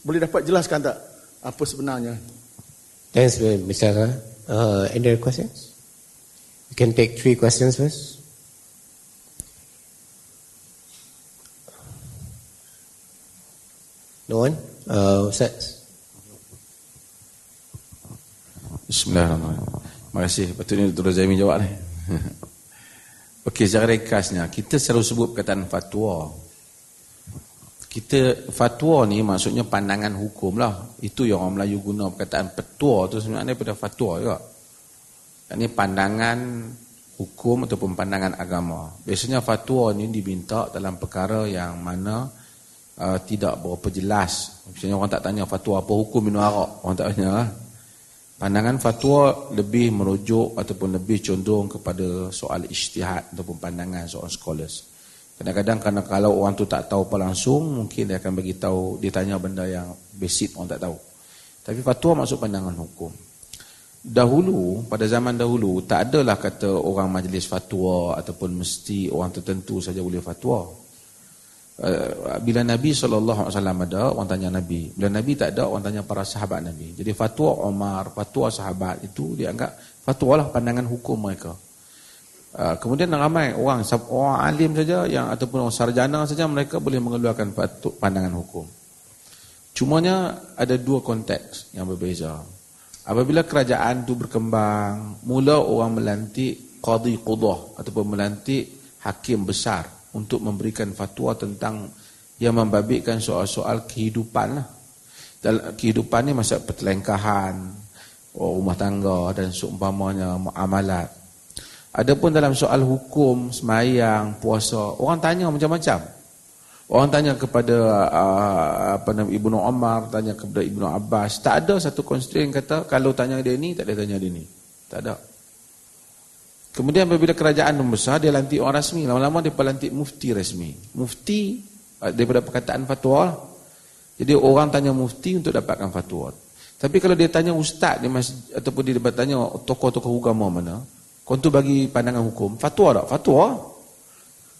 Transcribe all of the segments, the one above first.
Boleh dapat jelaskan tak apa sebenarnya? Thanks, Mr. Uh, any other questions? You can take three questions first. No one? Uh, Ustaz? Bismillahirrahmanirrahim. Terima kasih. Patutnya Dr. Zaimi jawab ni. Okey, secara ringkasnya, kita selalu sebut perkataan fatwa. Kita, fatwa ni maksudnya pandangan hukum lah. Itu yang orang Melayu guna perkataan petua tu sebenarnya daripada fatwa juga. Ini pandangan hukum ataupun pandangan agama. Biasanya fatwa ni diminta dalam perkara yang mana uh, tidak berapa jelas. Misalnya orang tak tanya fatwa apa hukum minum arak. Orang tak tanya lah. Pandangan fatwa lebih merujuk ataupun lebih condong kepada soal ijtihad ataupun pandangan soal scholars. Kadang-kadang kerana kalau orang tu tak tahu apa langsung, mungkin dia akan bagi tahu dia tanya benda yang basic orang tak tahu. Tapi fatwa maksud pandangan hukum. Dahulu, pada zaman dahulu, tak adalah kata orang majlis fatwa ataupun mesti orang tertentu saja boleh fatwa. Eh, bila Nabi SAW ada, orang tanya Nabi. Bila Nabi tak ada, orang tanya para sahabat Nabi. Jadi fatwa Omar, fatwa sahabat itu dianggap fatwa lah pandangan hukum mereka. Eh, kemudian ramai orang, orang alim saja yang ataupun orang sarjana saja mereka boleh mengeluarkan pandangan hukum. Cumanya ada dua konteks yang berbeza. Apabila kerajaan itu berkembang, mula orang melantik qadi qudah ataupun melantik hakim besar untuk memberikan fatwa tentang yang membabitkan soal-soal kehidupan lah. Dalam kehidupan ni masa pertelengkahan, oh, rumah tangga dan seumpamanya muamalat. Adapun dalam soal hukum, semayang, puasa, orang tanya macam-macam. Orang tanya kepada uh, apa nama Ibnu Umar, tanya kepada Ibnu Abbas, tak ada satu constraint kata kalau tanya dia ni tak ada tanya dia ni. Tak ada. Kemudian apabila kerajaan membesar, dia lantik orang rasmi. Lama-lama dia lantik mufti rasmi. Mufti eh, daripada perkataan fatwa. Jadi orang tanya mufti untuk dapatkan fatwa. Tapi kalau dia tanya ustaz dia masih, ataupun dia tanya tokoh-tokoh agama mana, kau tu bagi pandangan hukum, fatwa tak? Fatwa.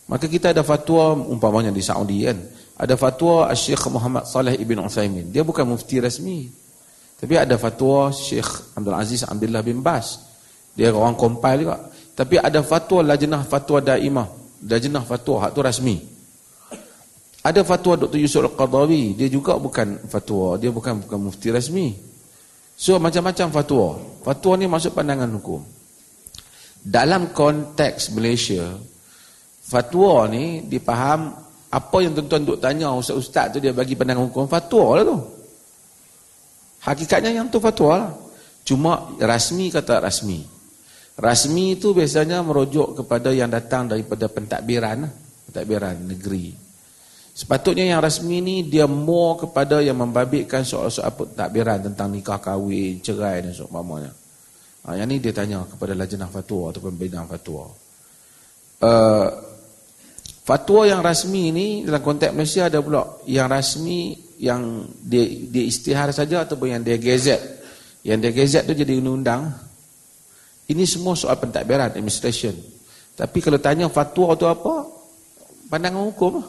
Maka kita ada fatwa umpamanya di Saudi kan. Ada fatwa Syekh Muhammad Saleh Ibn Uthaymin. Dia bukan mufti rasmi. Tapi ada fatwa Syekh Abdul Aziz Abdullah bin Bas. Dia orang compile juga. Tapi ada fatwa lajnah fatwa daimah. Lajnah fatwa hak tu rasmi. Ada fatwa Dr. Yusuf Al-Qadawi, dia juga bukan fatwa, dia bukan bukan mufti rasmi. So macam-macam fatwa. Fatwa ni masuk pandangan hukum. Dalam konteks Malaysia, fatwa ni dipaham apa yang tuan-tuan duk tanya ustaz-ustaz tu dia bagi pandangan hukum fatwa lah tu. Hakikatnya yang tu fatwa lah. Cuma rasmi kata rasmi. Rasmi itu biasanya merujuk kepada yang datang daripada pentadbiran, pentadbiran negeri. Sepatutnya yang rasmi ni dia more kepada yang membabitkan soal-soal pentadbiran tentang nikah kahwin, cerai dan seumpamanya. Ha, yang ni dia tanya kepada lajnah fatwa atau pembinaan fatwa. Uh, fatwa yang rasmi ni dalam konteks Malaysia ada pula yang rasmi yang dia, dia istihar saja ataupun yang dia gazet. Yang dia gazet tu jadi undang-undang. Ini semua soal pentadbiran, administration. Tapi kalau tanya fatwa itu apa? Pandangan hukum.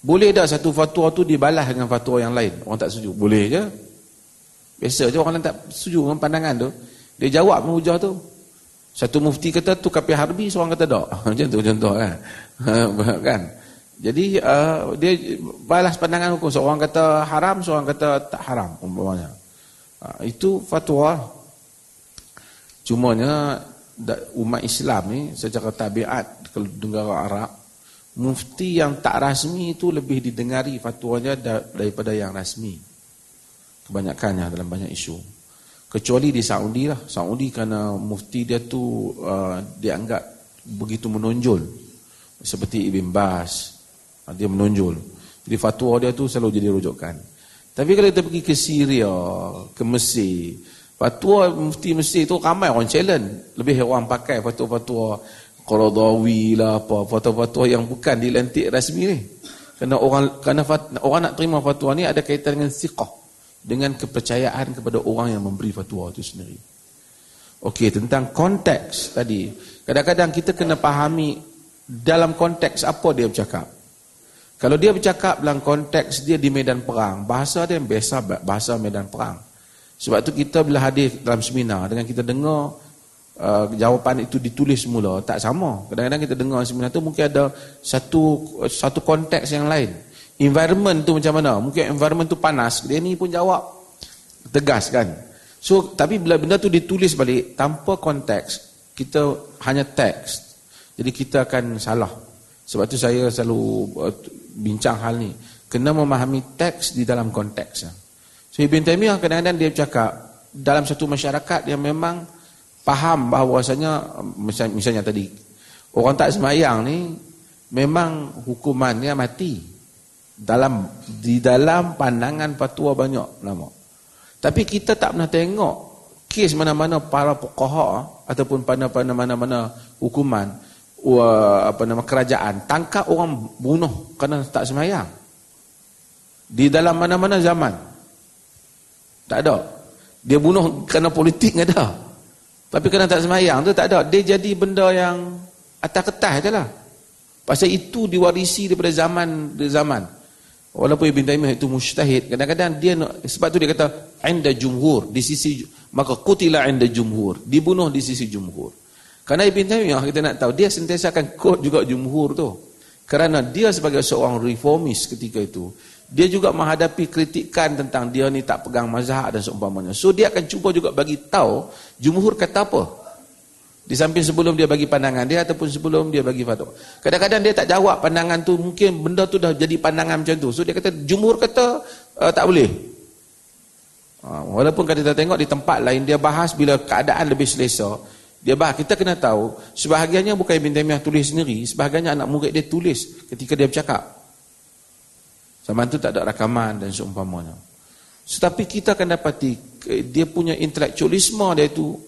Boleh tak satu fatwa tu dibalas dengan fatwa yang lain? Orang tak setuju. Boleh je. Biasa je orang tak setuju dengan pandangan tu. Dia jawab menghujah tu. Satu mufti kata tu kapi harbi, seorang kata tak. Macam tu contoh kan. kan? Jadi uh, dia balas pandangan hukum. Seorang kata haram, seorang kata tak haram. Umpamanya. Uh, itu fatwa. Cumanya umat Islam ni secara tabiat kalau negara Arab mufti yang tak rasmi itu lebih didengari fatwanya daripada yang rasmi. Kebanyakannya dalam banyak isu. Kecuali di Saudi lah. Saudi kerana mufti dia tu uh, dianggap begitu menonjol. Seperti Ibn Bas. Uh, dia menonjol. Jadi fatwa dia tu selalu jadi rujukan. Tapi kalau kita pergi ke Syria, ke Mesir, Fatwa mufti Mesir tu ramai orang challenge. Lebih orang pakai fatwa-fatwa Qaradawi lah apa, fatwa-fatwa yang bukan dilantik rasmi ni. Kerana orang kerana fat, orang nak terima fatwa ni ada kaitan dengan siqah. Dengan kepercayaan kepada orang yang memberi fatwa itu sendiri. Okey, tentang konteks tadi. Kadang-kadang kita kena fahami dalam konteks apa dia bercakap. Kalau dia bercakap dalam konteks dia di medan perang, bahasa dia biasa bahasa medan perang. Sebab tu kita bila hadir dalam seminar dengan kita dengar uh, jawapan itu ditulis semula tak sama. Kadang-kadang kita dengar seminar tu mungkin ada satu satu konteks yang lain. Environment tu macam mana? Mungkin environment tu panas, dia ni pun jawab tegas kan. So tapi bila benda tu ditulis balik tanpa konteks, kita hanya teks. Jadi kita akan salah. Sebab tu saya selalu uh, bincang hal ni kena memahami teks di dalam konteks so Ibn Taymiyah kadang-kadang dia cakap dalam satu masyarakat yang memang faham bahawasanya misalnya, misalnya tadi orang tak semayang ni memang hukumannya mati dalam di dalam pandangan patua banyak lama tapi kita tak pernah tengok kes mana-mana para pokoha ataupun pada mana-mana hukuman apa nama kerajaan tangkap orang bunuh kerana tak semayang. Di dalam mana-mana zaman. Tak ada. Dia bunuh kerana politik ada. Tapi kerana tak semayang tu tak ada. Dia jadi benda yang atas ketah je lah. Pasal itu diwarisi daripada zaman dari zaman walaupun Ibn Taymiyah itu mustahid kadang-kadang dia sebab tu dia kata inda jumhur di sisi maka kutila inda jumhur dibunuh di sisi jumhur kerana Ibn Taymiyah kita nak tahu dia sentiasa akan quote juga jumhur tu. Kerana dia sebagai seorang reformis ketika itu, dia juga menghadapi kritikan tentang dia ni tak pegang mazhab dan seumpamanya. So dia akan cuba juga bagi tahu jumhur kata apa. Di samping sebelum dia bagi pandangan dia ataupun sebelum dia bagi fatwa. Kadang-kadang dia tak jawab pandangan tu, mungkin benda tu dah jadi pandangan macam tu. So dia kata jumhur kata uh, tak boleh. Uh, walaupun kita tengok di tempat lain dia bahas bila keadaan lebih selesa, dia bah kita kena tahu sebahagiannya bukan Ibn Taymiyah tulis sendiri, sebahagiannya anak murid dia tulis ketika dia bercakap. Zaman tu tak ada rakaman dan seumpamanya. Tetapi kita akan dapati dia punya intelektualisme dia itu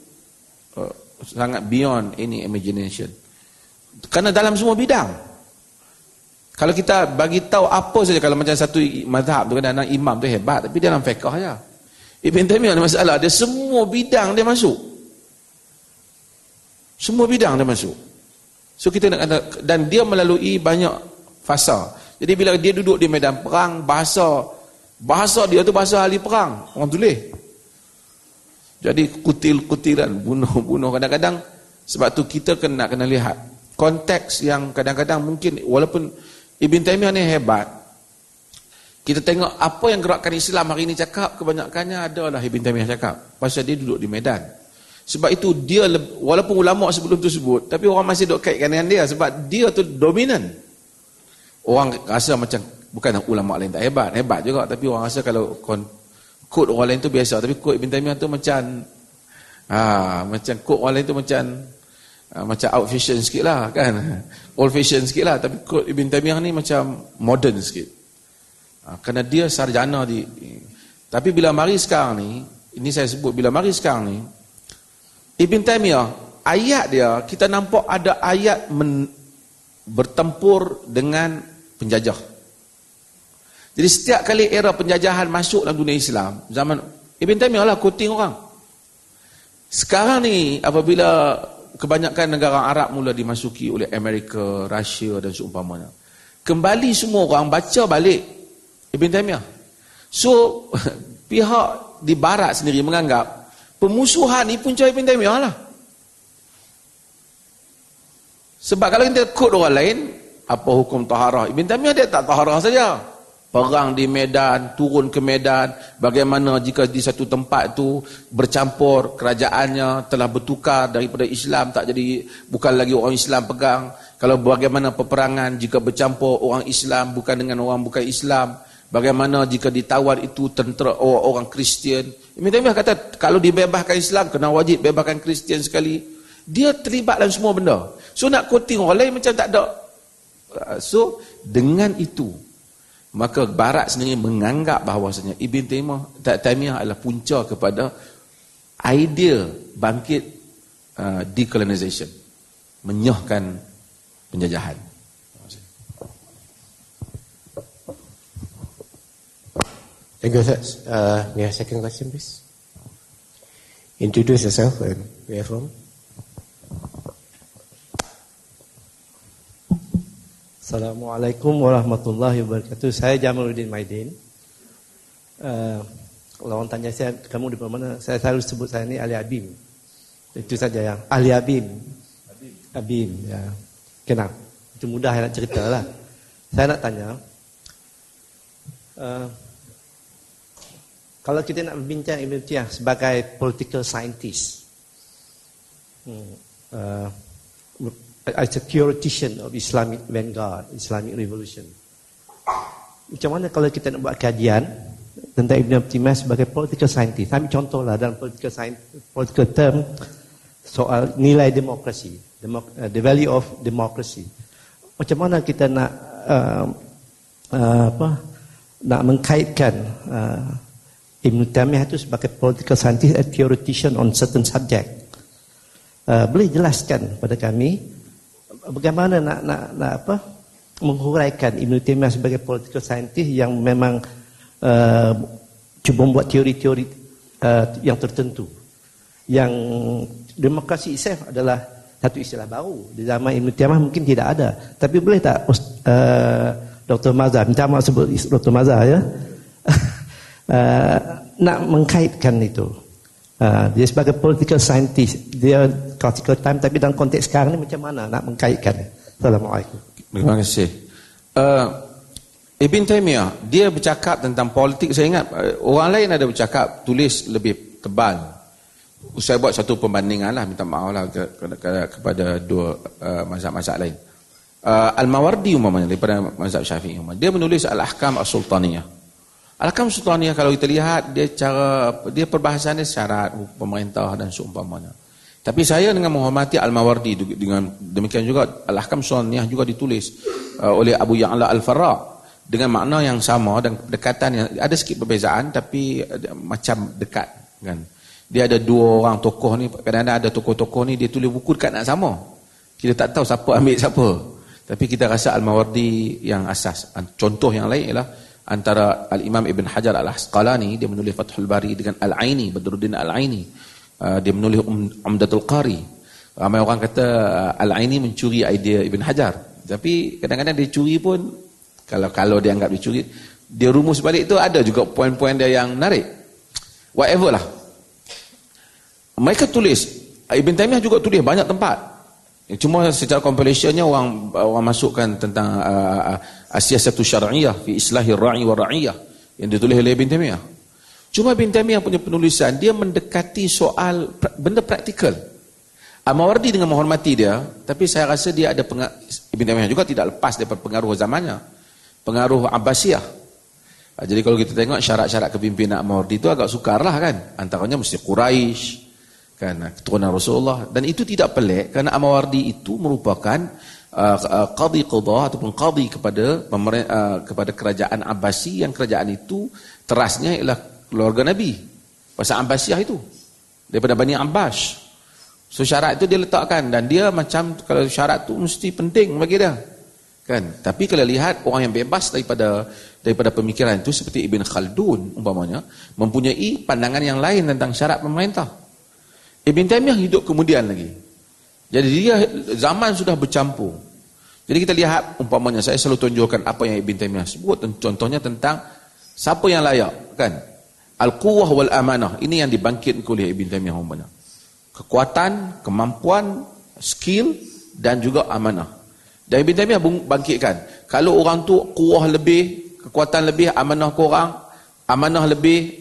uh, sangat beyond any imagination. Karena dalam semua bidang. Kalau kita bagi tahu apa saja kalau macam satu mazhab tu kan anak imam tu hebat tapi dia dalam fiqh aja. Ibn Taymiyah ada masalah, dia semua bidang dia masuk. Semua bidang dia masuk. So kita nak kata, dan dia melalui banyak fasa. Jadi bila dia duduk di medan perang, bahasa bahasa dia tu bahasa ahli perang. Orang tulis. Jadi kutil-kutilan, bunuh-bunuh kadang-kadang sebab tu kita kena kena lihat konteks yang kadang-kadang mungkin walaupun Ibn Taymiyah ni hebat kita tengok apa yang gerakkan Islam hari ini cakap kebanyakannya adalah Ibn Taymiyah cakap pasal dia duduk di medan sebab itu dia walaupun ulama sebelum tu sebut tapi orang masih dok kaitkan dengan dia sebab dia tu dominan. Orang rasa macam bukan ulama lain tak hebat, hebat juga tapi orang rasa kalau kod orang lain tu biasa. Tapi kod Ibn Taymiyah tu macam ha, macam kod orang lain tu macam ha, macam out fashion sikit lah kan? Old fashion sikit lah. Tapi kod Ibn Taymiyah ni macam modern sikit. Ha, kerana dia sarjana di tapi bila mari sekarang ni ini saya sebut bila mari sekarang ni Ibn Taymiyah, ayat dia, kita nampak ada ayat men, bertempur dengan penjajah. Jadi setiap kali era penjajahan masuk dalam dunia Islam, zaman Ibn Taymiyah lah kuting orang. Sekarang ni apabila kebanyakan negara Arab mula dimasuki oleh Amerika, Rusia dan seumpamanya. Kembali semua orang baca balik Ibn Taymiyah. So pihak di barat sendiri menganggap Pemusuhan ni punca Ibn Taymiyah lah. Sebab kalau kita kod orang lain, apa hukum taharah? Ibn Taymiyah dia tak taharah saja. Perang di medan, turun ke medan, bagaimana jika di satu tempat tu bercampur kerajaannya telah bertukar daripada Islam tak jadi bukan lagi orang Islam pegang. Kalau bagaimana peperangan jika bercampur orang Islam bukan dengan orang bukan Islam. Bagaimana jika ditawar itu tentera orang Kristian? Ibn Taymiyah kata kalau dibebaskan Islam kena wajib bebaskan Kristian sekali. Dia terlibat dalam semua benda. So nak quoting orang lain macam tak ada. So dengan itu maka barat sendiri menganggap bahawasanya Ibn Taymiyah, Taymiyah adalah punca kepada idea bangkit uh, decolonization. Menyahkan penjajahan. Thank you, sir. Uh, may I second question, please? Introduce yourself and where from. Assalamualaikum warahmatullahi wabarakatuh. Saya Jamaluddin Maidin. Uh, kalau orang tanya saya, kamu di mana? Saya selalu sebut saya ni ahli Abim. Itu saja yang ahli Abim. Abim. Abim, ya. Kenal. Itu mudah nak cerita lah. Saya nak tanya. Uh, kalau kita nak berbincang Ibn Tiyah sebagai political scientist. Hmm, uh, a theoretician of Islamic vanguard, Islamic revolution. Macam mana kalau kita nak buat kajian tentang Ibn Abdimah sebagai political scientist? Ambil contohlah dalam political science, political term soal nilai demokrasi, demok, uh, the value of democracy. Macam mana kita nak uh, uh, apa nak mengkaitkan uh, Ibn Taymiyah itu sebagai political scientist, a theoretician on certain subject. Uh, boleh jelaskan pada kami bagaimana nak nak nak apa menghuraikan Ibn Taymiyah sebagai political scientist yang memang uh, cuba membuat teori-teori uh, yang tertentu yang demokrasi isaf adalah satu istilah baru di zaman Ibn Taymiyah mungkin tidak ada tapi boleh tak uh, Dr. Mazhar minta maaf sebut Dr. Mazhar ya uh, nak mengkaitkan itu Uh, dia sebagai political scientist dia classical time tapi dalam konteks sekarang ni macam mana nak mengkaitkan? Assalamualaikum. Terima kasih. Uh, Ibn Taymiyah dia bercakap tentang politik. Saya ingat uh, orang lain ada bercakap tulis lebih tebal. Saya buat satu perbandingan lah minta maaf lah ke, ke, ke, kepada dua uh, mazhab-mazhab lain. Uh, Al-Mawardi umpamanya daripada mazhab syafi'i dia menulis Al-Ahkam As-Sultaniyah Al-Kam Sultaniyah kalau kita lihat dia cara dia perbahasan dia syarat pemerintah dan seumpamanya. Tapi saya dengan menghormati Al-Mawardi dengan demikian juga Al-Ahkam Sultaniyah juga ditulis uh, oleh Abu Ya'la Al-Farra dengan makna yang sama dan pendekatan yang ada sikit perbezaan tapi uh, macam dekat kan. Dia ada dua orang tokoh ni kadang-kadang ada tokoh-tokoh ni dia tulis buku dekat nak sama. Kita tak tahu siapa ambil siapa. Tapi kita rasa Al-Mawardi yang asas. Contoh yang lain ialah antara Al-Imam Ibn Hajar Al-Asqalani dia menulis Fathul Bari dengan Al-Aini Badruddin Al-Aini. Uh, dia menulis um, Umdatul Qari. Ramai orang kata uh, Al-Aini mencuri idea Ibn Hajar. Tapi kadang-kadang dia curi pun kalau kalau dia anggap dia curi dia rumus balik tu ada juga poin-poin dia yang menarik. Whatever lah. Mereka tulis Ibn Taymiyah juga tulis banyak tempat. Cuma secara compilation orang orang masukkan tentang uh, Asia satu syar'iyah fi islahir ra'i wa ra'iyah yang ditulis oleh Ibn Taymiyah. Cuma Ibn Taymiyah punya penulisan dia mendekati soal benda praktikal. Amawardi dengan menghormati dia, tapi saya rasa dia ada pengaruh, Ibn Taymiyah juga tidak lepas daripada pengaruh zamannya. Pengaruh Abbasiyah. Jadi kalau kita tengok syarat-syarat kepimpinan Amawardi itu agak sukarlah kan. Antaranya mesti Quraisy, kan keturunan Rasulullah dan itu tidak pelik kerana Amawardi itu merupakan uh, uh, qadi qadha ataupun qadi kepada uh, kepada kerajaan Abbasi yang kerajaan itu terasnya ialah keluarga Nabi. Pasal Abbasiyah itu daripada Bani Abbas. So syarat itu dia letakkan dan dia macam kalau syarat itu mesti penting bagi dia kan? Tapi kalau lihat orang yang bebas daripada daripada pemikiran itu seperti Ibn Khaldun umpamanya mempunyai pandangan yang lain tentang syarat pemerintah. Ibn Taymiyah hidup kemudian lagi. Jadi dia zaman sudah bercampur. Jadi kita lihat umpamanya saya selalu tunjukkan apa yang Ibn Taymiyah sebut contohnya tentang siapa yang layak kan. Al-quwwah wal amanah ini yang dibangkitkan oleh Ibn Taymiyah umpamanya. Kekuatan, kemampuan, skill dan juga amanah. Dan Ibn Taymiyah bangkitkan kalau orang tu kuah lebih, kekuatan lebih, amanah kurang, amanah lebih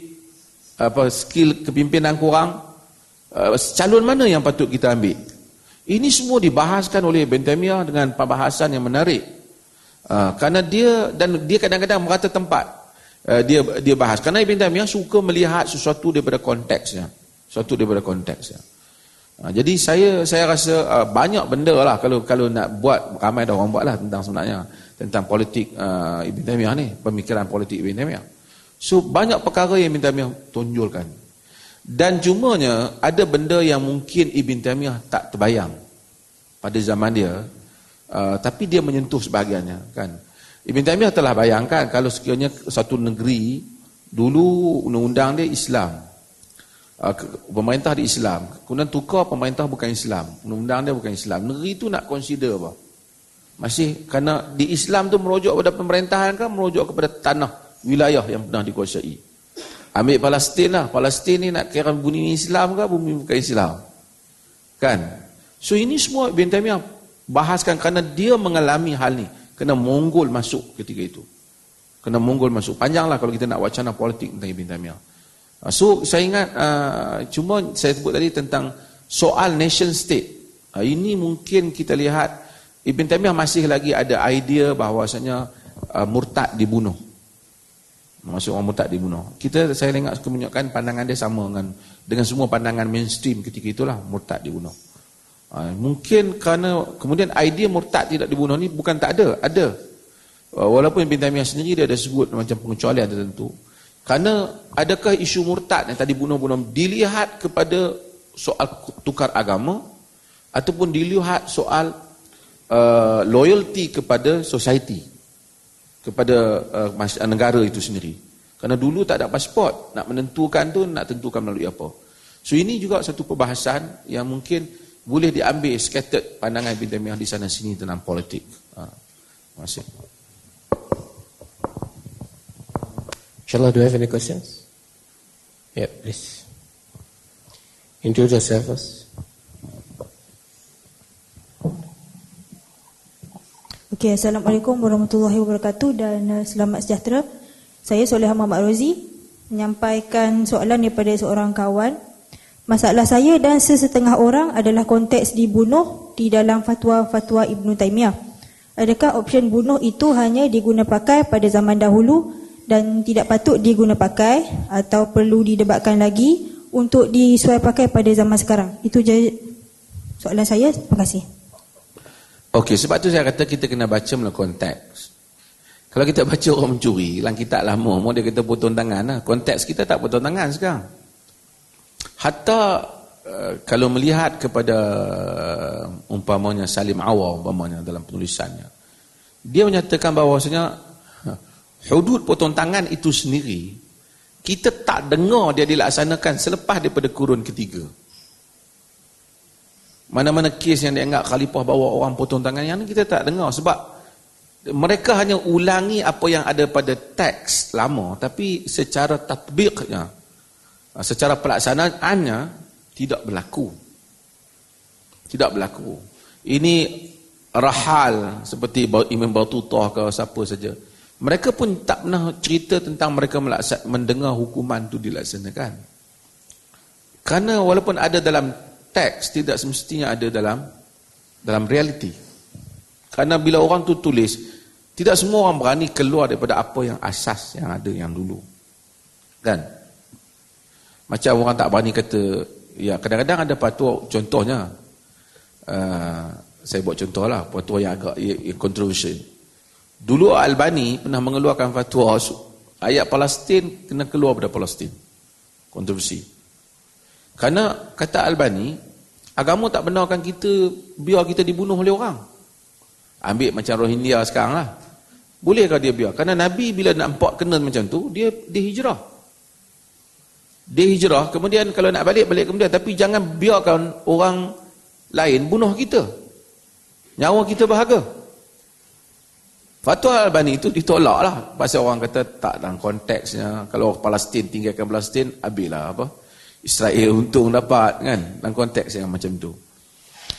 apa skill kepimpinan kurang, uh, calon mana yang patut kita ambil ini semua dibahaskan oleh Taymiyah dengan pembahasan yang menarik. Uh, kerana dia dan dia kadang-kadang merata tempat. Uh, dia dia bahas. Kerana Ibn Taymiyah suka melihat sesuatu daripada konteksnya. Sesuatu daripada konteksnya. Uh, jadi saya saya rasa uh, banyak benda lah kalau kalau nak buat ramai dah orang buat lah tentang sebenarnya. Tentang politik uh, Ibn Taymiyah ni pemikiran politik Ibn Taymiyah so banyak perkara yang Ibn Taymiyah tunjulkan dan cumanya ada benda yang mungkin Ibn Taymiyah tak terbayang pada zaman dia. Uh, tapi dia menyentuh sebahagiannya. Kan? Ibn Taymiyah telah bayangkan kalau sekiranya satu negeri dulu undang-undang dia Islam. Uh, pemerintah di Islam. Kemudian tukar pemerintah bukan Islam. Undang-undang dia bukan Islam. Negeri itu nak consider apa? Masih kerana di Islam tu merujuk kepada pemerintahan kan merujuk kepada tanah wilayah yang pernah dikuasai. Ambil Palestin lah. Palestin ni nak kira bumi Islam ke bumi bukan Islam? Kan? So ini semua Ibn Taymiyah bahaskan kerana dia mengalami hal ni. Kena Mongol masuk ketika itu. Kena Mongol masuk. Panjanglah kalau kita nak wacana politik tentang Ibn Taymiyah. Ah, so saya ingat uh, cuma saya sebut tadi tentang soal nation state. Uh, ini mungkin kita lihat Ibn Taymiyah masih lagi ada idea bahawasanya uh, murtad dibunuh. Maksud orang murtad dibunuh. Kita saya ingat kemunyakan pandangan dia sama dengan dengan semua pandangan mainstream ketika itulah murtad dibunuh. Uh, mungkin kerana kemudian idea murtad tidak dibunuh ni bukan tak ada, ada. Uh, walaupun Ibn Taymiyah sendiri dia ada sebut macam pengecualian tertentu. Kerana adakah isu murtad yang tadi bunuh-bunuh dilihat kepada soal tukar agama ataupun dilihat soal uh, loyalty kepada society kepada uh, negara itu sendiri. Kerana dulu tak ada pasport, nak menentukan tu nak tentukan melalui apa. So ini juga satu perbahasan yang mungkin boleh diambil scattered pandangan Ibn Taymiyah di sana sini tentang politik. Ha. Terima kasih. Inshallah, do you have any questions? Yeah, please. Introduce yourself first. Okay, Assalamualaikum warahmatullahi wabarakatuh dan uh, selamat sejahtera. Saya Soleha Muhammad Rozi menyampaikan soalan daripada seorang kawan. Masalah saya dan sesetengah orang adalah konteks dibunuh di dalam fatwa-fatwa Ibn Taymiyah. Adakah option bunuh itu hanya diguna pakai pada zaman dahulu dan tidak patut diguna pakai atau perlu didebatkan lagi untuk disuai pakai pada zaman sekarang. Itu je soalan saya. Terima kasih. Okey, sebab tu saya kata kita kena baca melalui konteks. Kalau kita baca orang mencuri, dalam kitab lama, mau dia kata potong tangan lah. Konteks kita tak potong tangan sekarang. Hatta uh, kalau melihat kepada uh, umpamanya Salim Awal umpamanya dalam penulisannya. Dia menyatakan bahawasanya hudud potong tangan itu sendiri kita tak dengar dia dilaksanakan selepas daripada kurun ketiga mana-mana kes yang dianggap khalifah bawa orang potong tangan yang kita tak dengar sebab mereka hanya ulangi apa yang ada pada teks lama tapi secara tatbiknya secara pelaksanaannya tidak berlaku. Tidak berlaku. Ini rahal seperti Imam Batutah ke siapa saja. Mereka pun tak pernah cerita tentang mereka melaksanakan, mendengar hukuman itu dilaksanakan. Karena walaupun ada dalam teks, tidak semestinya ada dalam dalam realiti. Karena bila orang tu tulis, tidak semua orang berani keluar daripada apa yang asas yang ada yang dulu. Kan? Macam orang tak berani kata, ya kadang-kadang ada patuh, contohnya, uh, saya buat contoh lah, patuh yang agak yang controversial. Dulu Albani pernah mengeluarkan fatwa ayat Palestin kena keluar pada Palestin. Kontroversi. Karena kata Albani, agama tak benarkan kita biar kita dibunuh oleh orang. Ambil macam Rohingya sekarang lah. Bolehkah dia biar? Karena Nabi bila nampak kena macam tu, dia dia hijrah. Dia hijrah, kemudian kalau nak balik, balik kemudian. Tapi jangan biarkan orang lain bunuh kita. Nyawa kita bahagia. Fatwa Albani itu ditolak lah. Pasal orang kata tak dalam konteksnya. Kalau Palestin tinggalkan Palestin, habislah apa. Israel untung dapat kan. Dalam konteks yang macam tu.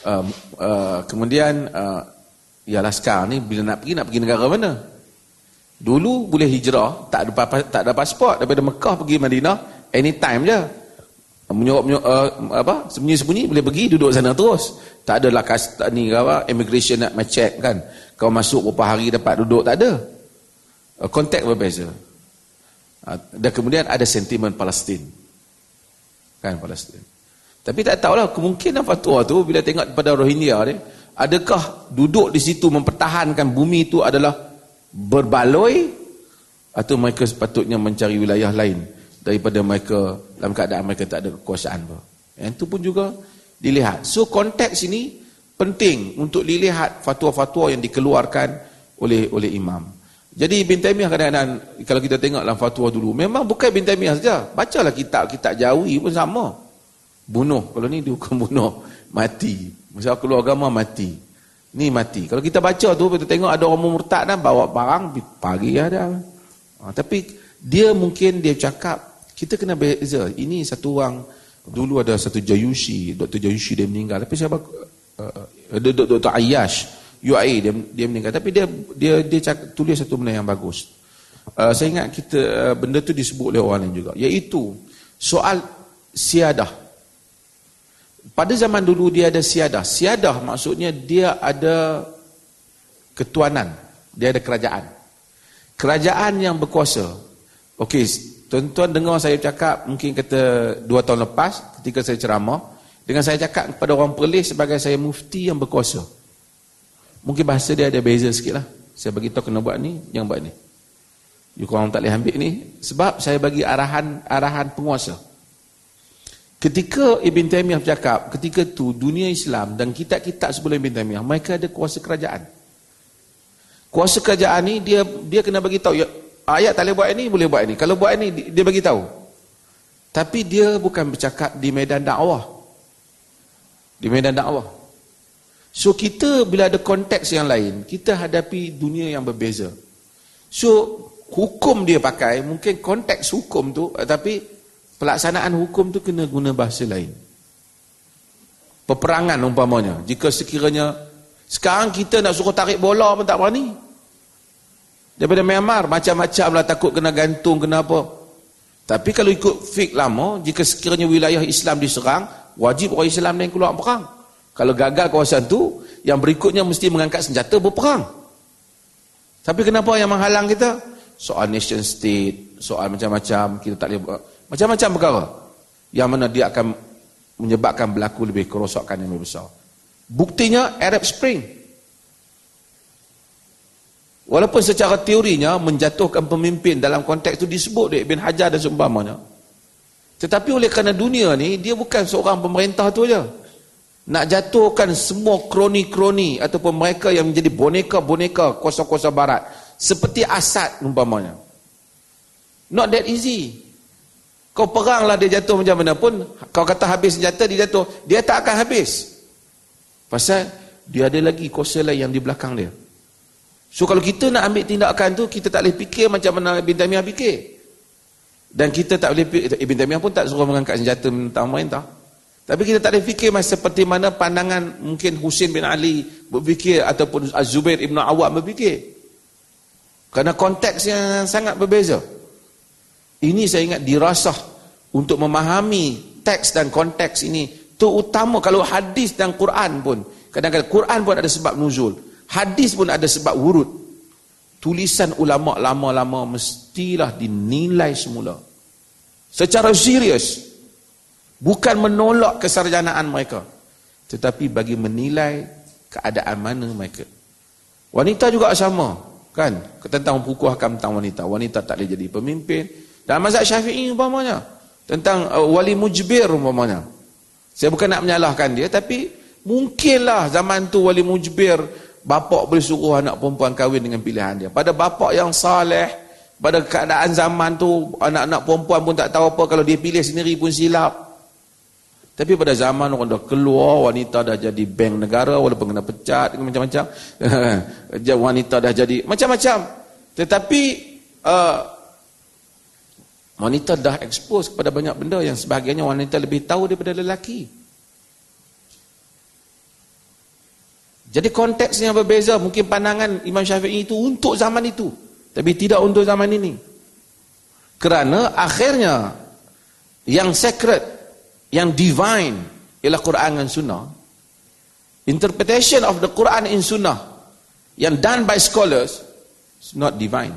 Uh, uh, kemudian, uh, ialah sekarang ni bila nak pergi, nak pergi negara mana? Dulu boleh hijrah, tak ada, tak ada pasport. Daripada Mekah pergi Madinah, anytime je. Menyuruh, menyuruh, uh, apa, sembunyi-sembunyi boleh pergi, duduk sana terus. Tak ada lah ni, apa, immigration nak check kan kau masuk beberapa hari dapat duduk tak ada konteks berbeza ah, dan kemudian ada sentimen Palestin kan Palestin. Tapi tak tahulah kemungkinan fatwa tu bila tengok pada Rohingya ni adakah duduk di situ mempertahankan bumi itu adalah berbaloi atau mereka sepatutnya mencari wilayah lain daripada mereka dalam keadaan mereka tak ada kekuasaan yang itu pun juga dilihat. So konteks ini penting untuk dilihat fatwa-fatwa yang dikeluarkan oleh oleh imam. Jadi Ibn Taymiyah kadang-kadang kalau kita tengok dalam fatwa dulu memang bukan Ibn Taymiyah saja. Bacalah kitab-kitab Jawi pun sama. Bunuh. Kalau ni dihukum bunuh mati. Masa keluar agama mati. Ni mati. Kalau kita baca tu, kita tengok ada orang murtad dan bawa barang, pagi ada. Ha, tapi dia mungkin dia cakap, kita kena beza. Ini satu orang, dulu ada satu Jayushi, Dr. Jayushi dia meninggal. Tapi siapa? Uh, uh Dr. Ayash, UAE dia, dia meninggal. Tapi dia dia dia cakap, tulis satu benda yang bagus. Uh, saya ingat kita uh, benda tu disebut oleh orang lain juga. Iaitu soal siadah. Pada zaman dulu dia ada siadah. Siadah maksudnya dia ada ketuanan. Dia ada kerajaan. Kerajaan yang berkuasa. Okey, tuan-tuan dengar saya cakap mungkin kata dua tahun lepas ketika saya ceramah. Dengan saya cakap kepada orang Perlis sebagai saya mufti yang berkuasa. Mungkin bahasa dia ada beza sikit lah. Saya bagi tahu kena buat ni, yang buat ni. You korang tak boleh ambil ni. Sebab saya bagi arahan arahan penguasa. Ketika Ibn Taymiyah bercakap, ketika tu dunia Islam dan kitab-kitab sebelum Ibn Taymiyah, mereka ada kuasa kerajaan. Kuasa kerajaan ni dia dia kena bagi tahu ya, ayat tak boleh buat ini, boleh buat ini. Kalau buat ini dia bagi tahu. Tapi dia bukan bercakap di medan dakwah. Di medan dakwah. So kita bila ada konteks yang lain, kita hadapi dunia yang berbeza. So hukum dia pakai, mungkin konteks hukum tu tapi pelaksanaan hukum tu kena guna bahasa lain. Peperangan umpamanya. Jika sekiranya sekarang kita nak suruh tarik bola pun tak berani. Daripada Myanmar macam-macam lah takut kena gantung kena apa. Tapi kalau ikut fik lama, jika sekiranya wilayah Islam diserang, wajib orang Islam yang keluar perang. Kalau gagal kawasan tu, yang berikutnya mesti mengangkat senjata berperang. Tapi kenapa yang menghalang kita? Soal nation state, soal macam-macam, kita tak boleh buat. Macam-macam perkara yang mana dia akan menyebabkan berlaku lebih kerosakan yang lebih besar. Buktinya Arab Spring. Walaupun secara teorinya menjatuhkan pemimpin dalam konteks itu disebut oleh Ibn Hajar dan seumpamanya. Tetapi oleh kerana dunia ni dia bukan seorang pemerintah tu aja. Nak jatuhkan semua kroni-kroni ataupun mereka yang menjadi boneka-boneka kuasa-kuasa barat seperti Asad umpamanya. Not that easy. Kau peranglah dia jatuh macam mana pun, kau kata habis senjata dia jatuh, dia tak akan habis. Pasal dia ada lagi kuasa lain yang di belakang dia. So kalau kita nak ambil tindakan tu, kita tak boleh fikir macam mana Ibn Taymiyah fikir. Dan kita tak boleh fikir, Ibn Taymiyah pun tak suruh mengangkat senjata tentang pemerintah. Tapi kita tak boleh fikir macam seperti mana pandangan mungkin Husin bin Ali berfikir ataupun Az-Zubair Ibn Awam berfikir. Kerana konteks yang sangat berbeza. Ini saya ingat dirasah untuk memahami teks dan konteks ini. Itu utama kalau hadis dan Quran pun. Kadang-kadang Quran pun ada sebab nuzul. Hadis pun ada sebab wurud. Tulisan ulama lama-lama mestilah dinilai semula. Secara serius. Bukan menolak kesarjanaan mereka. Tetapi bagi menilai keadaan mana mereka. Wanita juga sama. Kan? Tentang buku hakam tentang wanita. Wanita tak boleh jadi pemimpin. Dalam mazhab syafi'i umpamanya. Tentang uh, wali mujbir umpamanya. Saya bukan nak menyalahkan dia. Tapi mungkinlah zaman tu wali mujbir. Bapak boleh suruh anak perempuan kahwin dengan pilihan dia. Pada bapak yang saleh. Pada keadaan zaman tu. Anak-anak perempuan pun tak tahu apa. Kalau dia pilih sendiri pun silap. Tapi pada zaman orang dah keluar, wanita dah jadi bank negara walaupun kena pecat macam-macam. wanita dah jadi macam-macam. Tetapi uh, Wanita dah expose kepada banyak benda yang sebahagiannya wanita lebih tahu daripada lelaki. Jadi konteksnya berbeza. Mungkin pandangan Imam Syafi'i itu untuk zaman itu. Tapi tidak untuk zaman ini. Kerana akhirnya yang sacred, yang divine ialah Quran dan Sunnah. Interpretation of the Quran in Sunnah yang done by scholars is not divine.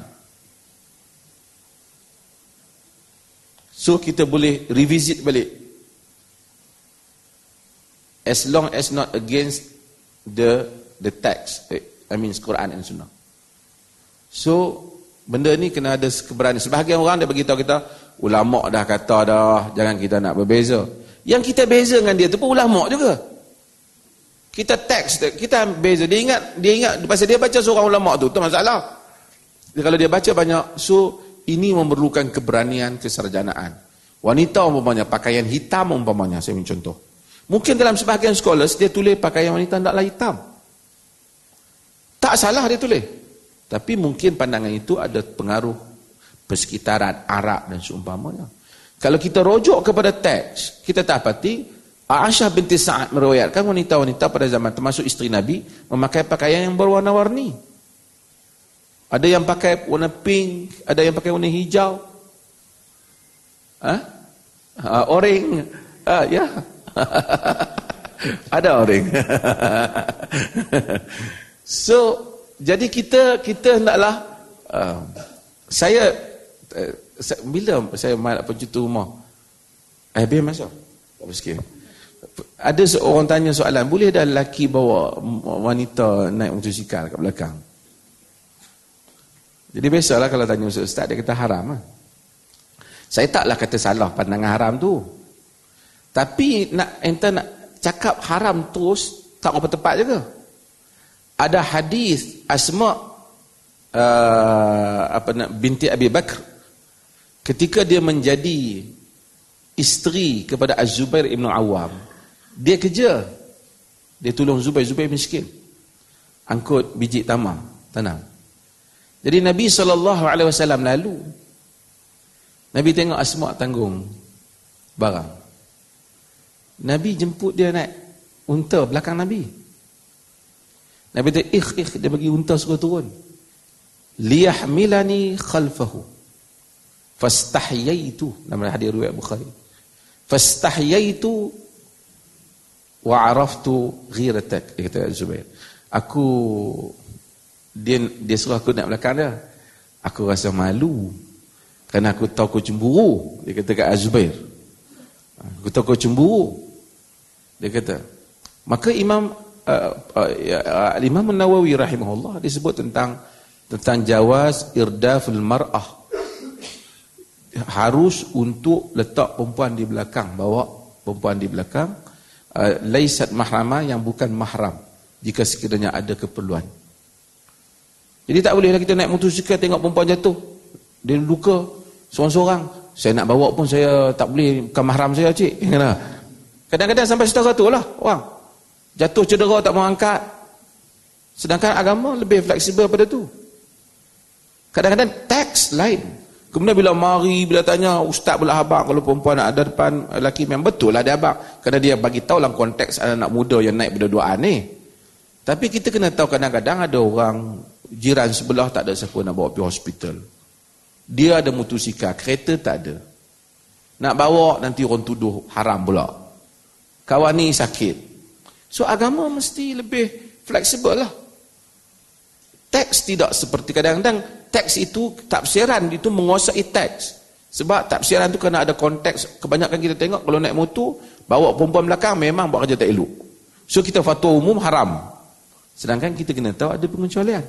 So kita boleh revisit balik. As long as not against the the text. Eh, I mean Quran and Sunnah. So benda ni kena ada keberanian. Sebahagian orang dia beritahu kita, ulama dah kata dah, jangan kita nak berbeza. Yang kita beza dengan dia tu pun ulama juga. Kita teks, kita beza. Dia ingat, dia ingat pasal dia baca seorang ulama tu, tu masalah. Dia, kalau dia baca banyak, so ini memerlukan keberanian kesarjanaan. Wanita umpamanya pakaian hitam umpamanya saya contoh. Mungkin dalam sebahagian scholars dia tulis pakaian wanita tidaklah hitam. Tak salah dia tulis. Tapi mungkin pandangan itu ada pengaruh persekitaran Arab dan seumpamanya. Kalau kita rujuk kepada teks, kita dapati Aisyah binti Sa'ad meriwayatkan wanita-wanita pada zaman termasuk isteri Nabi memakai pakaian yang berwarna-warni. Ada yang pakai warna pink, ada yang pakai warna hijau. Ha? Ha, orange. Ha, ya. ada orange. so, jadi kita kita hendaklah uh, saya uh, bila saya main pencuti rumah? Eh biar masuk? Tak sikit ada seorang tanya soalan boleh dah lelaki bawa wanita naik motosikal kat belakang? Jadi biasalah kalau tanya ustaz, ustaz dia kata haram lah. saya taklah kata salah pandangan haram tu. Tapi nak ente nak cakap haram terus tak apa tepat juga. Ada hadis Asma uh, apa nak binti Abi Bakr ketika dia menjadi isteri kepada Az-Zubair Ibn Awam dia kerja. Dia tolong Zubair. Zubair miskin. Angkut biji tamar. Tanam jadi Nabi SAW lalu Nabi tengok Asma tanggung barang. Nabi jemput dia naik unta belakang Nabi. Nabi kata ikh ikh. Dia bagi unta suruh turun. Liyahmilani khalfahu. Fastahyaitu nama hadis riwayat Bukhari. Fastahyaitu wa araftu ghiratak kata Zubair. Aku dia dia suruh aku nak belakang dia. Aku rasa malu kerana aku tahu kau cemburu. Dia kata kat Zubair. Aku tahu kau cemburu. Dia kata. Maka Imam uh, uh, Imam Nawawi rahimahullah disebut tentang tentang jawaz irdaful mar'ah harus untuk letak perempuan di belakang bawa perempuan di belakang. Uh, laisat mahrama yang bukan mahram jika sekiranya ada keperluan. Jadi tak bolehlah kita naik motosikal tengok perempuan jatuh. Dia luka seorang-seorang. Saya nak bawa pun saya tak boleh bukan mahram saya cik. Kadang-kadang sampai setara tu lah orang. Jatuh cedera tak mau angkat. Sedangkan agama lebih fleksibel pada tu. Kadang-kadang teks lain. Kemudian bila mari, bila tanya ustaz belah abang kalau perempuan ada depan lelaki memang betul lah dia abang. Kerana dia bagi tahu dalam konteks anak muda yang naik berduaan ni. Tapi kita kena tahu kadang-kadang ada orang jiran sebelah tak ada siapa nak bawa pergi hospital. Dia ada motosikal, kereta tak ada. Nak bawa nanti orang tuduh haram pula. Kawan ni sakit. So agama mesti lebih fleksibel lah. Teks tidak seperti kadang-kadang teks itu tafsiran itu menguasai teks. Sebab tafsiran itu kena ada konteks. Kebanyakan kita tengok kalau naik motor bawa perempuan belakang memang buat kerja tak elok. So kita fatwa umum haram. Sedangkan kita kena tahu ada pengecualian.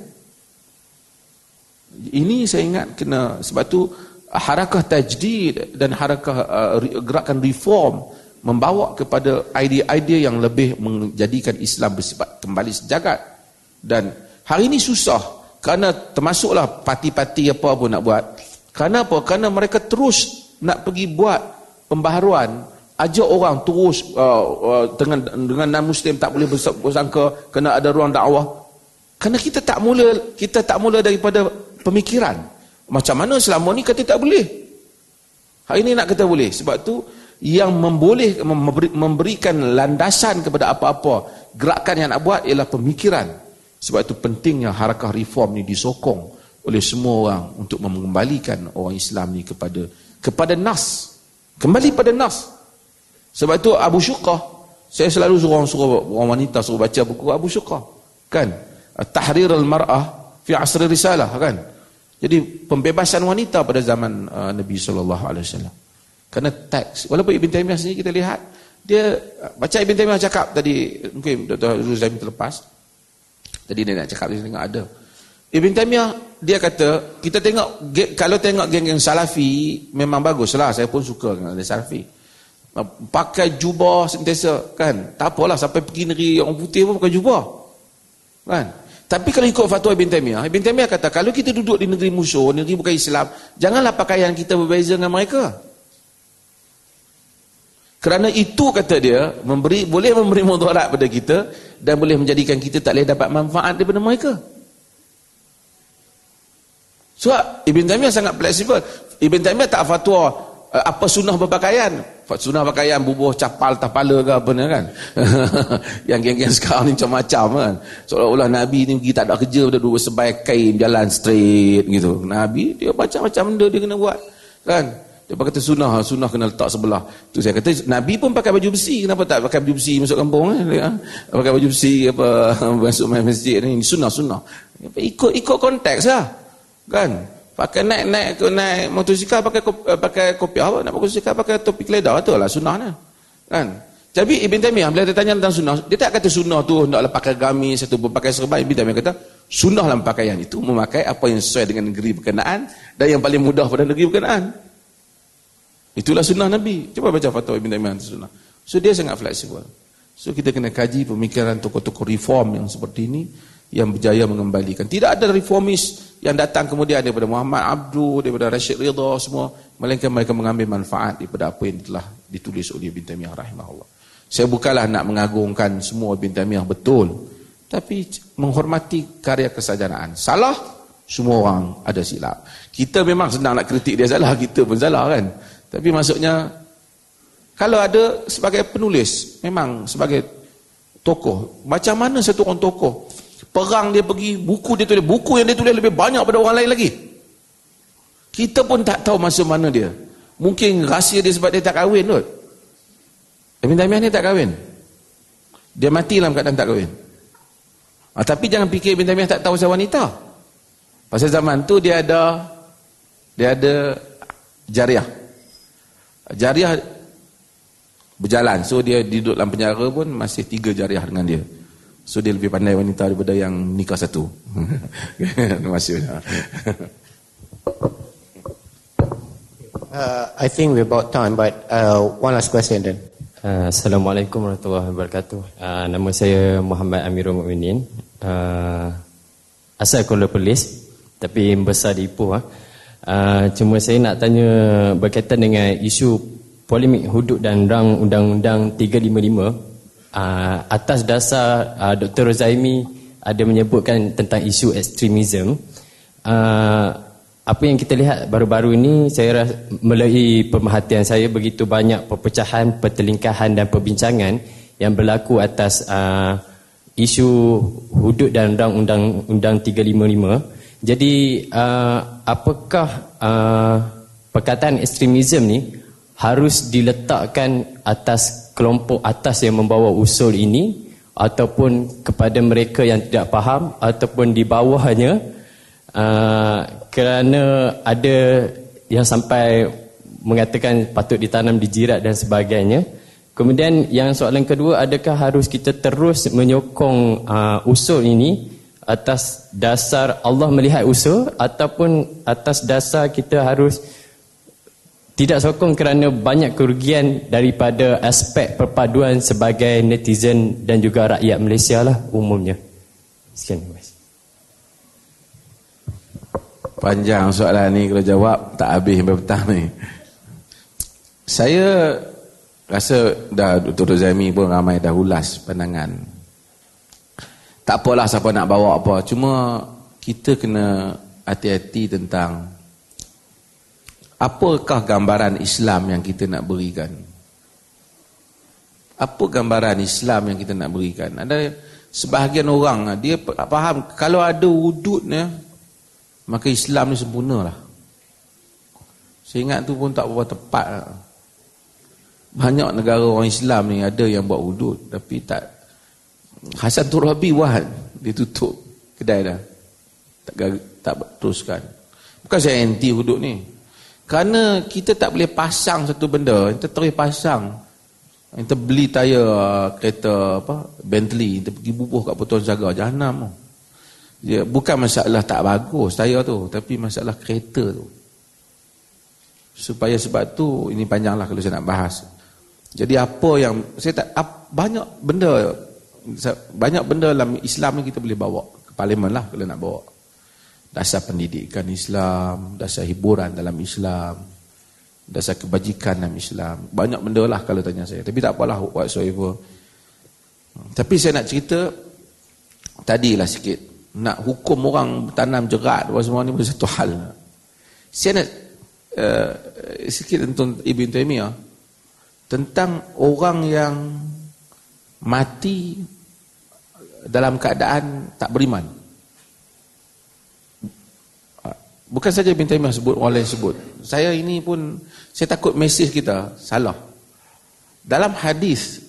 Ini saya ingat kena sebab tu harakah tajdid dan harakah uh, gerakan reform membawa kepada idea-idea yang lebih menjadikan Islam bersifat kembali sejagat dan hari ini susah. Kerana termasuklah parti-parti apa pun nak buat. Kerana apa? kerana mereka terus nak pergi buat pembaharuan. Ajak orang terus uh, uh, dengan dengan non-muslim tak boleh bersangka kena ada ruang dakwah. Kerana kita tak mula kita tak mula daripada pemikiran. Macam mana selama ni kata tak boleh? Hari ini nak kata boleh. Sebab tu yang memboleh memberikan landasan kepada apa-apa gerakan yang nak buat ialah pemikiran sebab itu pentingnya harakah reform ni disokong oleh semua orang untuk mengembalikan orang Islam ni kepada kepada nas kembali pada nas sebab itu Abu Syuqah saya selalu suruh suruh orang wanita suruh baca buku Abu Syuqah kan Tahrir al-Mar'ah fi asri risalah kan jadi pembebasan wanita pada zaman uh, Nabi sallallahu alaihi wasallam kerana teks. Walaupun Ibn Taymiyah sendiri kita lihat, dia baca Ibn Taymiyah cakap tadi, mungkin Dr. Ruzami terlepas. Tadi dia nak cakap, dia tengok ada. Ibn Taymiyah, dia kata, kita tengok, kalau tengok geng-geng Salafi, memang bagus lah. Saya pun suka dengan Salafi. Pakai jubah sentiasa, kan? Tak apalah, sampai pergi negeri orang putih pun pakai jubah. Kan? Tapi kalau ikut fatwa Ibn Taymiyah, Ibn Taymiyah kata, kalau kita duduk di negeri musuh, negeri bukan Islam, janganlah pakaian kita berbeza dengan mereka. Kerana itu kata dia memberi boleh memberi mudarat pada kita dan boleh menjadikan kita tak boleh dapat manfaat daripada mereka. So, Ibn Taymiyyah sangat fleksibel. Ibn Taymiyyah tak fatwa eh, apa sunnah berpakaian. Sunnah pakaian bubuh capal tapala ke apa ni kan. yang geng-geng sekarang ni macam-macam kan. Seolah-olah Nabi ni pergi tak ada kerja dia duduk sebaik kain jalan straight gitu. Nabi dia macam-macam benda dia kena buat. Kan? Dia kata sunnah, sunnah kena letak sebelah. Tu saya kata Nabi pun pakai baju besi, kenapa tak pakai baju besi masuk kampung eh? Ha? Pakai baju besi apa masuk masjid ni sunnah sunnah. Ikut ikut konteks lah. Kan? Pakai naik-naik ke naik motosikal pakai eh, pakai kopi apa nak motosikal pakai topi keledar tu lah sunnah Kan? Jadi Ibn Taymiyah bila dia tanya tentang sunnah, dia tak kata sunnah tu hendaklah pakai gamis atau pakai serban. Ibn Taymiyah kata sunnah dalam pakaian itu memakai apa yang sesuai dengan negeri berkenaan dan yang paling mudah pada negeri berkenaan. Itulah sunnah Nabi. Cuba baca fatwa Ibn tentang sunnah. So dia sangat fleksibel. So kita kena kaji pemikiran tokoh-tokoh reform yang seperti ini yang berjaya mengembalikan. Tidak ada reformis yang datang kemudian daripada Muhammad Abdul, daripada Rashid Ridha semua. Melainkan mereka mengambil manfaat daripada apa yang telah ditulis oleh Ibn Taimiyah rahimahullah. Saya bukanlah nak mengagungkan semua Ibn Taimiyah betul. Tapi menghormati karya kesajarahan. Salah, semua orang ada silap. Kita memang senang nak kritik dia salah, kita pun salah kan. Tapi maksudnya kalau ada sebagai penulis, memang sebagai tokoh, macam mana satu orang tokoh perang dia pergi, buku dia tulis, buku yang dia tulis lebih banyak pada orang lain lagi. Kita pun tak tahu masa mana dia. Mungkin rahsia dia sebab dia tak kahwin kot. Ibn Taymiyah ni tak kahwin. Dia mati dalam keadaan tak kahwin. Ha, tapi jangan fikir Ibn Taymiyah tak tahu pasal wanita. Pasal zaman tu dia ada dia ada jariah jariah berjalan. So dia duduk dalam penjara pun masih tiga jariah dengan dia. So dia lebih pandai wanita daripada yang nikah satu. Terima kasih uh, I think we're about time but uh, one last question then. Uh, Assalamualaikum warahmatullahi wabarakatuh. Uh, nama saya Muhammad Amirul Mukminin. Uh, asal Kuala Perlis tapi besar di Ipoh uh. Uh, cuma saya nak tanya berkaitan dengan isu polemik hudud dan rang undang-undang 355 uh, atas dasar uh, Dr. Rozaimi ada menyebutkan tentang isu ekstremisme uh, apa yang kita lihat baru-baru ini saya rasa melalui pemerhatian saya begitu banyak perpecahan, pertelingkahan dan perbincangan yang berlaku atas uh, isu hudud dan undang-undang 355 jadi uh, apakah uh, perkataan ekstremisme ni harus diletakkan atas kelompok atas yang membawa usul ini ataupun kepada mereka yang tidak faham ataupun di bawahnya uh, kerana ada yang sampai mengatakan patut ditanam di jirat dan sebagainya. Kemudian yang soalan kedua adakah harus kita terus menyokong uh, usul ini atas dasar Allah melihat usaha ataupun atas dasar kita harus tidak sokong kerana banyak kerugian daripada aspek perpaduan sebagai netizen dan juga rakyat Malaysia lah umumnya. Sekian kasih. Panjang soalan ni kalau jawab tak habis sampai petang ni. Saya rasa dah Dr. Zaimi pun ramai dah ulas pandangan tak apalah siapa nak bawa apa. Cuma kita kena hati-hati tentang apakah gambaran Islam yang kita nak berikan. Apa gambaran Islam yang kita nak berikan? Ada sebahagian orang dia faham kalau ada wududnya maka Islam ni sempurna lah. Saya ingat tu pun tak berapa tepat. Banyak negara orang Islam ni ada yang buat wudud tapi tak Hasan Turabi wahad dia tutup kedai dah. Tak tak teruskan. Bukan saya anti hudud ni. Kerana kita tak boleh pasang satu benda kita terus pasang. Kita beli tayar uh, kereta apa Bentley kita pergi bubuh kat Putuan Zaga jahanam ya, bukan masalah tak bagus tayar tu tapi masalah kereta tu. Supaya sebab tu ini panjanglah kalau saya nak bahas. Jadi apa yang saya tak banyak benda banyak benda dalam Islam ni kita boleh bawa ke parlimen lah kalau nak bawa. Dasar pendidikan Islam dasar hiburan dalam Islam dasar kebajikan dalam Islam. Banyak benda lah kalau tanya saya. Tapi tak apalah whatsoever. Tapi saya nak cerita tadilah sikit. Nak hukum orang tanam jerat apa semua ni satu hal. Saya nak uh, sikit tentang Ibn Taymiyah tentang orang yang mati dalam keadaan tak beriman. Bukan saja Ibn Taymiyah sebut, orang lain sebut. Saya ini pun, saya takut mesej kita salah. Dalam hadis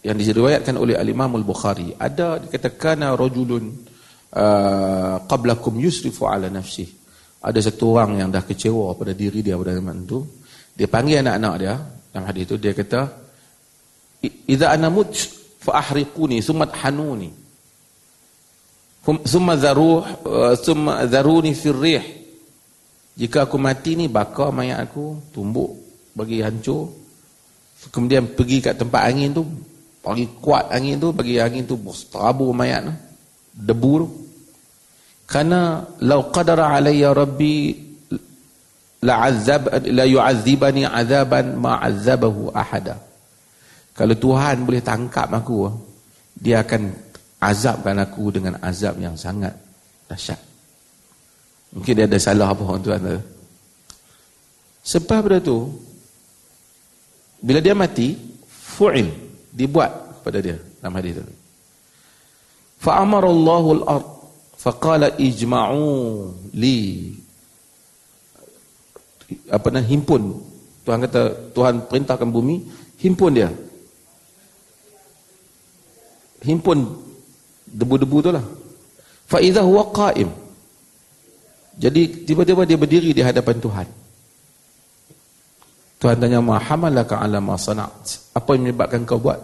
yang diriwayatkan oleh Al-Imam Al-Bukhari, ada dikatakan rajulun Uh, qablakum yusrifu ala nafsih. Ada satu orang yang dah kecewa pada diri dia pada zaman itu. Dia panggil anak-anak dia dalam hadis itu dia kata idza ana mut fa ahriquni thumma hanuni. Thumma dharuh uh, thumma dharuni fi rih. Jika aku mati ni bakar mayat aku, tumbuk bagi hancur. Kemudian pergi kat tempat angin tu, bagi kuat angin tu, bagi angin tu bertabur mayat tu, debu tu. Karena lau qadara alayya rabbi la'azzab la yu'adzibani 'adzaban ma 'azzabahu ahada. Kalau Tuhan boleh tangkap aku, dia akan azabkan aku dengan azab yang sangat dahsyat. Mungkin dia ada salah apa orang tuan tu. Sebab pada tu bila dia mati, fu'il dibuat kepada dia dalam hadis tu. Fa amara Allahu al-ard faqala ijma'u li apa nak himpun Tuhan kata Tuhan perintahkan bumi himpun dia himpun debu-debu tu lah fa idza huwa qa'im jadi tiba-tiba dia berdiri di hadapan Tuhan Tuhan tanya ma hamalaka ala ma sana'at apa yang menyebabkan kau buat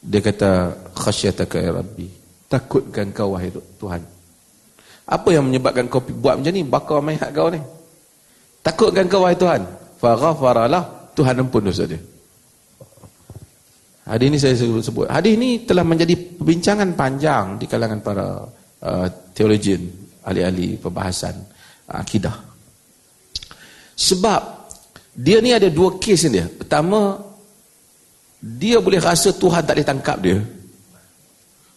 dia kata khasyataka ya rabbi Takutkan kau wahai Tuhan. Apa yang menyebabkan kau buat macam ni? Bakar mayat kau ni. Takutkan kau wahai Tuhan. Faghafaralah. Tuhan ampun dosa dia. Hadis ini saya sebut. Hadis ini telah menjadi perbincangan panjang di kalangan para uh, teologian, ahli-ahli perbahasan uh, akidah. Sebab dia ni ada dua kes dia. Pertama, dia boleh rasa Tuhan tak boleh tangkap dia.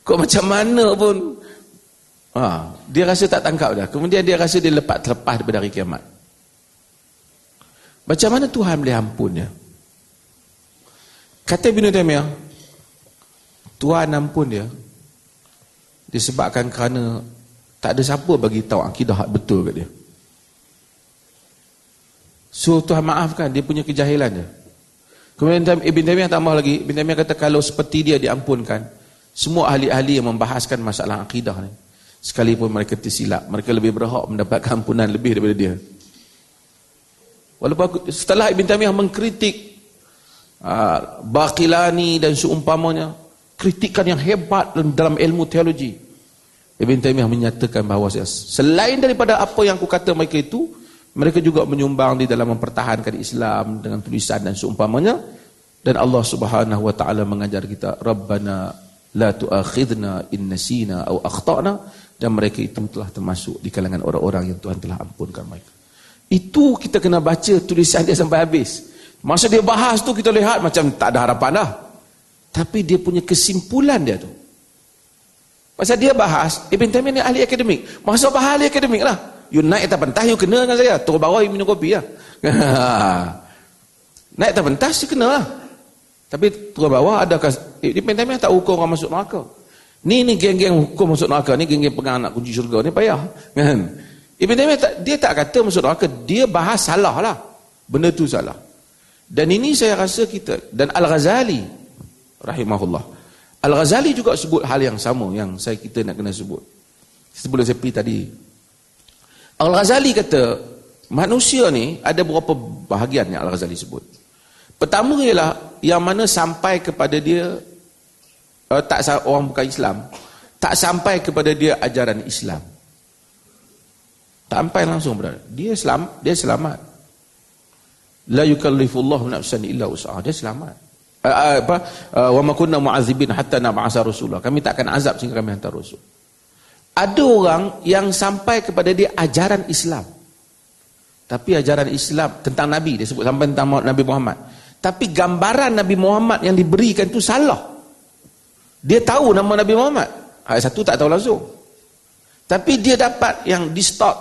Kok macam mana pun ha, Dia rasa tak tangkap dah Kemudian dia rasa dia lepas terlepas daripada hari kiamat Macam mana Tuhan boleh ampun dia Kata Ibn Taymiyah Tuhan ampun dia Disebabkan kerana Tak ada siapa bagi tahu akidah betul kat dia So Tuhan maafkan dia punya kejahilan dia Kemudian Ibn Taymiyah tambah lagi Ibn Taymiyah kata kalau seperti dia diampunkan semua ahli-ahli yang membahaskan masalah akidah ni. Sekalipun mereka tersilap. Mereka lebih berhak mendapatkan ampunan lebih daripada dia. Walaupun setelah Ibn Taymiyah mengkritik uh, Baqilani dan seumpamanya. Kritikan yang hebat dalam ilmu teologi. Ibn Taymiyah menyatakan bahawa selain daripada apa yang aku kata mereka itu. Mereka juga menyumbang di dalam mempertahankan Islam dengan tulisan dan seumpamanya. Dan Allah subhanahu wa ta'ala mengajar kita. Rabbana la tu'akhidna in nasina aw akhtana dan mereka itu telah termasuk di kalangan orang-orang yang Tuhan telah ampunkan mereka. Itu kita kena baca tulisan dia sampai habis. Masa dia bahas tu kita lihat macam tak ada harapan dah. Tapi dia punya kesimpulan dia tu. Pasal dia bahas, Ibn Taimiyah ni ahli akademik. Masa bahas ahli akademik lah. You naik atas pentas, you kena dengan saya. Turun bawah, you minum kopi lah. naik atas pentas, you kena lah. Tapi turun bawah adakah eh, di Pentamin tak hukum orang masuk neraka. Ni ni geng-geng hukum masuk neraka ni geng-geng pegang anak kunci syurga ni payah. Kan? Ibn Taimiyah tak, dia tak kata masuk neraka, dia bahas salah lah. Benda tu salah. Dan ini saya rasa kita dan Al-Ghazali rahimahullah. Al-Ghazali juga sebut hal yang sama yang saya kita nak kena sebut. Sebelum saya pergi tadi. Al-Ghazali kata manusia ni ada beberapa bahagian yang Al-Ghazali sebut. Pertama ialah yang mana sampai kepada dia uh, tak orang bukan Islam, tak sampai kepada dia ajaran Islam. Tak sampai langsung berada. Dia selam, dia selamat. La yukallifullahu nafsan illa wus'aha. Dia selamat. Uh, uh, apa? Uh, wa ma kunna mu'adzibin hatta nab'asa rasulah. Kami tak akan azab sehingga kami hantar rasul. Ada orang yang sampai kepada dia ajaran Islam. Tapi ajaran Islam tentang Nabi, dia sebut sampai tentang Nabi Muhammad. Tapi gambaran Nabi Muhammad yang diberikan itu salah. Dia tahu nama Nabi Muhammad. Ayat satu tak tahu langsung. Tapi dia dapat yang distort,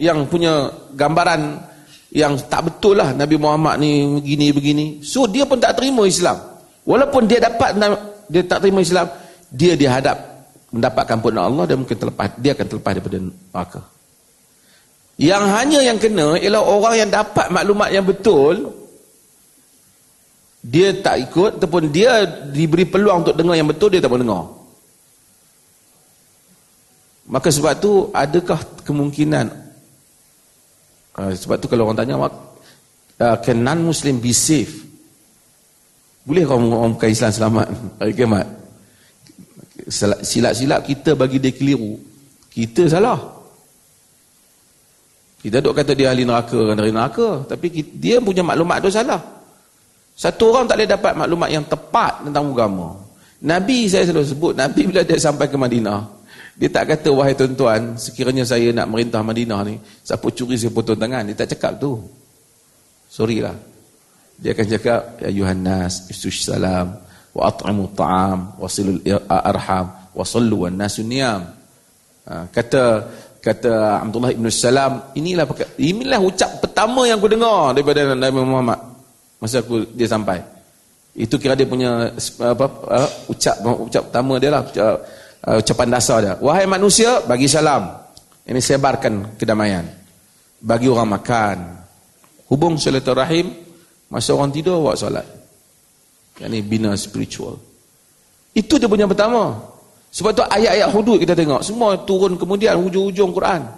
yang punya gambaran yang tak betul lah Nabi Muhammad ni begini-begini. So dia pun tak terima Islam. Walaupun dia dapat dia tak terima Islam, dia dihadap mendapatkan ampunan Allah dan mungkin terlepas dia akan terlepas daripada neraka. Yang hanya yang kena ialah orang yang dapat maklumat yang betul dia tak ikut ataupun dia diberi peluang untuk dengar yang betul dia tak mau dengar. Maka sebab tu adakah kemungkinan uh, sebab tu kalau orang tanya uh, can non muslim be safe? Boleh orang orang bukan Islam selamat hari kiamat? Silap-silap kita bagi dia keliru. Kita salah. Kita duk kata dia ahli neraka kan dari neraka, tapi dia punya maklumat tu salah. Satu orang tak boleh dapat maklumat yang tepat tentang agama. Nabi saya selalu sebut, Nabi bila dia sampai ke Madinah, dia tak kata wahai tuan-tuan, sekiranya saya nak merintah Madinah ni, siapa curi saya potong tangan, dia tak cakap tu. Sorry lah. Dia akan cakap, ya Yuhannas, ifsush salam, wa at'imu ta'am, wa silul arham, wa sallu wa nasu niyam. Ha, kata kata Abdullah ibn Salam inilah inilah ucap pertama yang aku dengar daripada Nabi Muhammad masa aku dia sampai itu kira dia punya apa, apa ucap ucap pertama dia lah ucap, uh, ucapan dasar dia. Wahai manusia bagi salam. Ini sebarkan kedamaian. Bagi orang makan. Hubung silaturahim masa orang tidur buat solat. Ini bina spiritual. Itu dia punya pertama. Sebab tu ayat-ayat hudud kita tengok semua turun kemudian hujung-hujung Quran.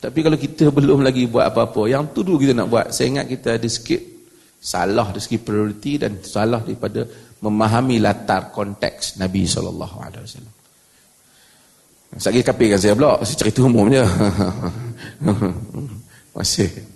Tapi kalau kita belum lagi buat apa-apa, yang tu dulu kita nak buat. Saya ingat kita ada sikit salah dari segi prioriti dan salah daripada memahami latar konteks Nabi wasallam. Sekali kapir kan saya pula, saya cerita umum je. Masih.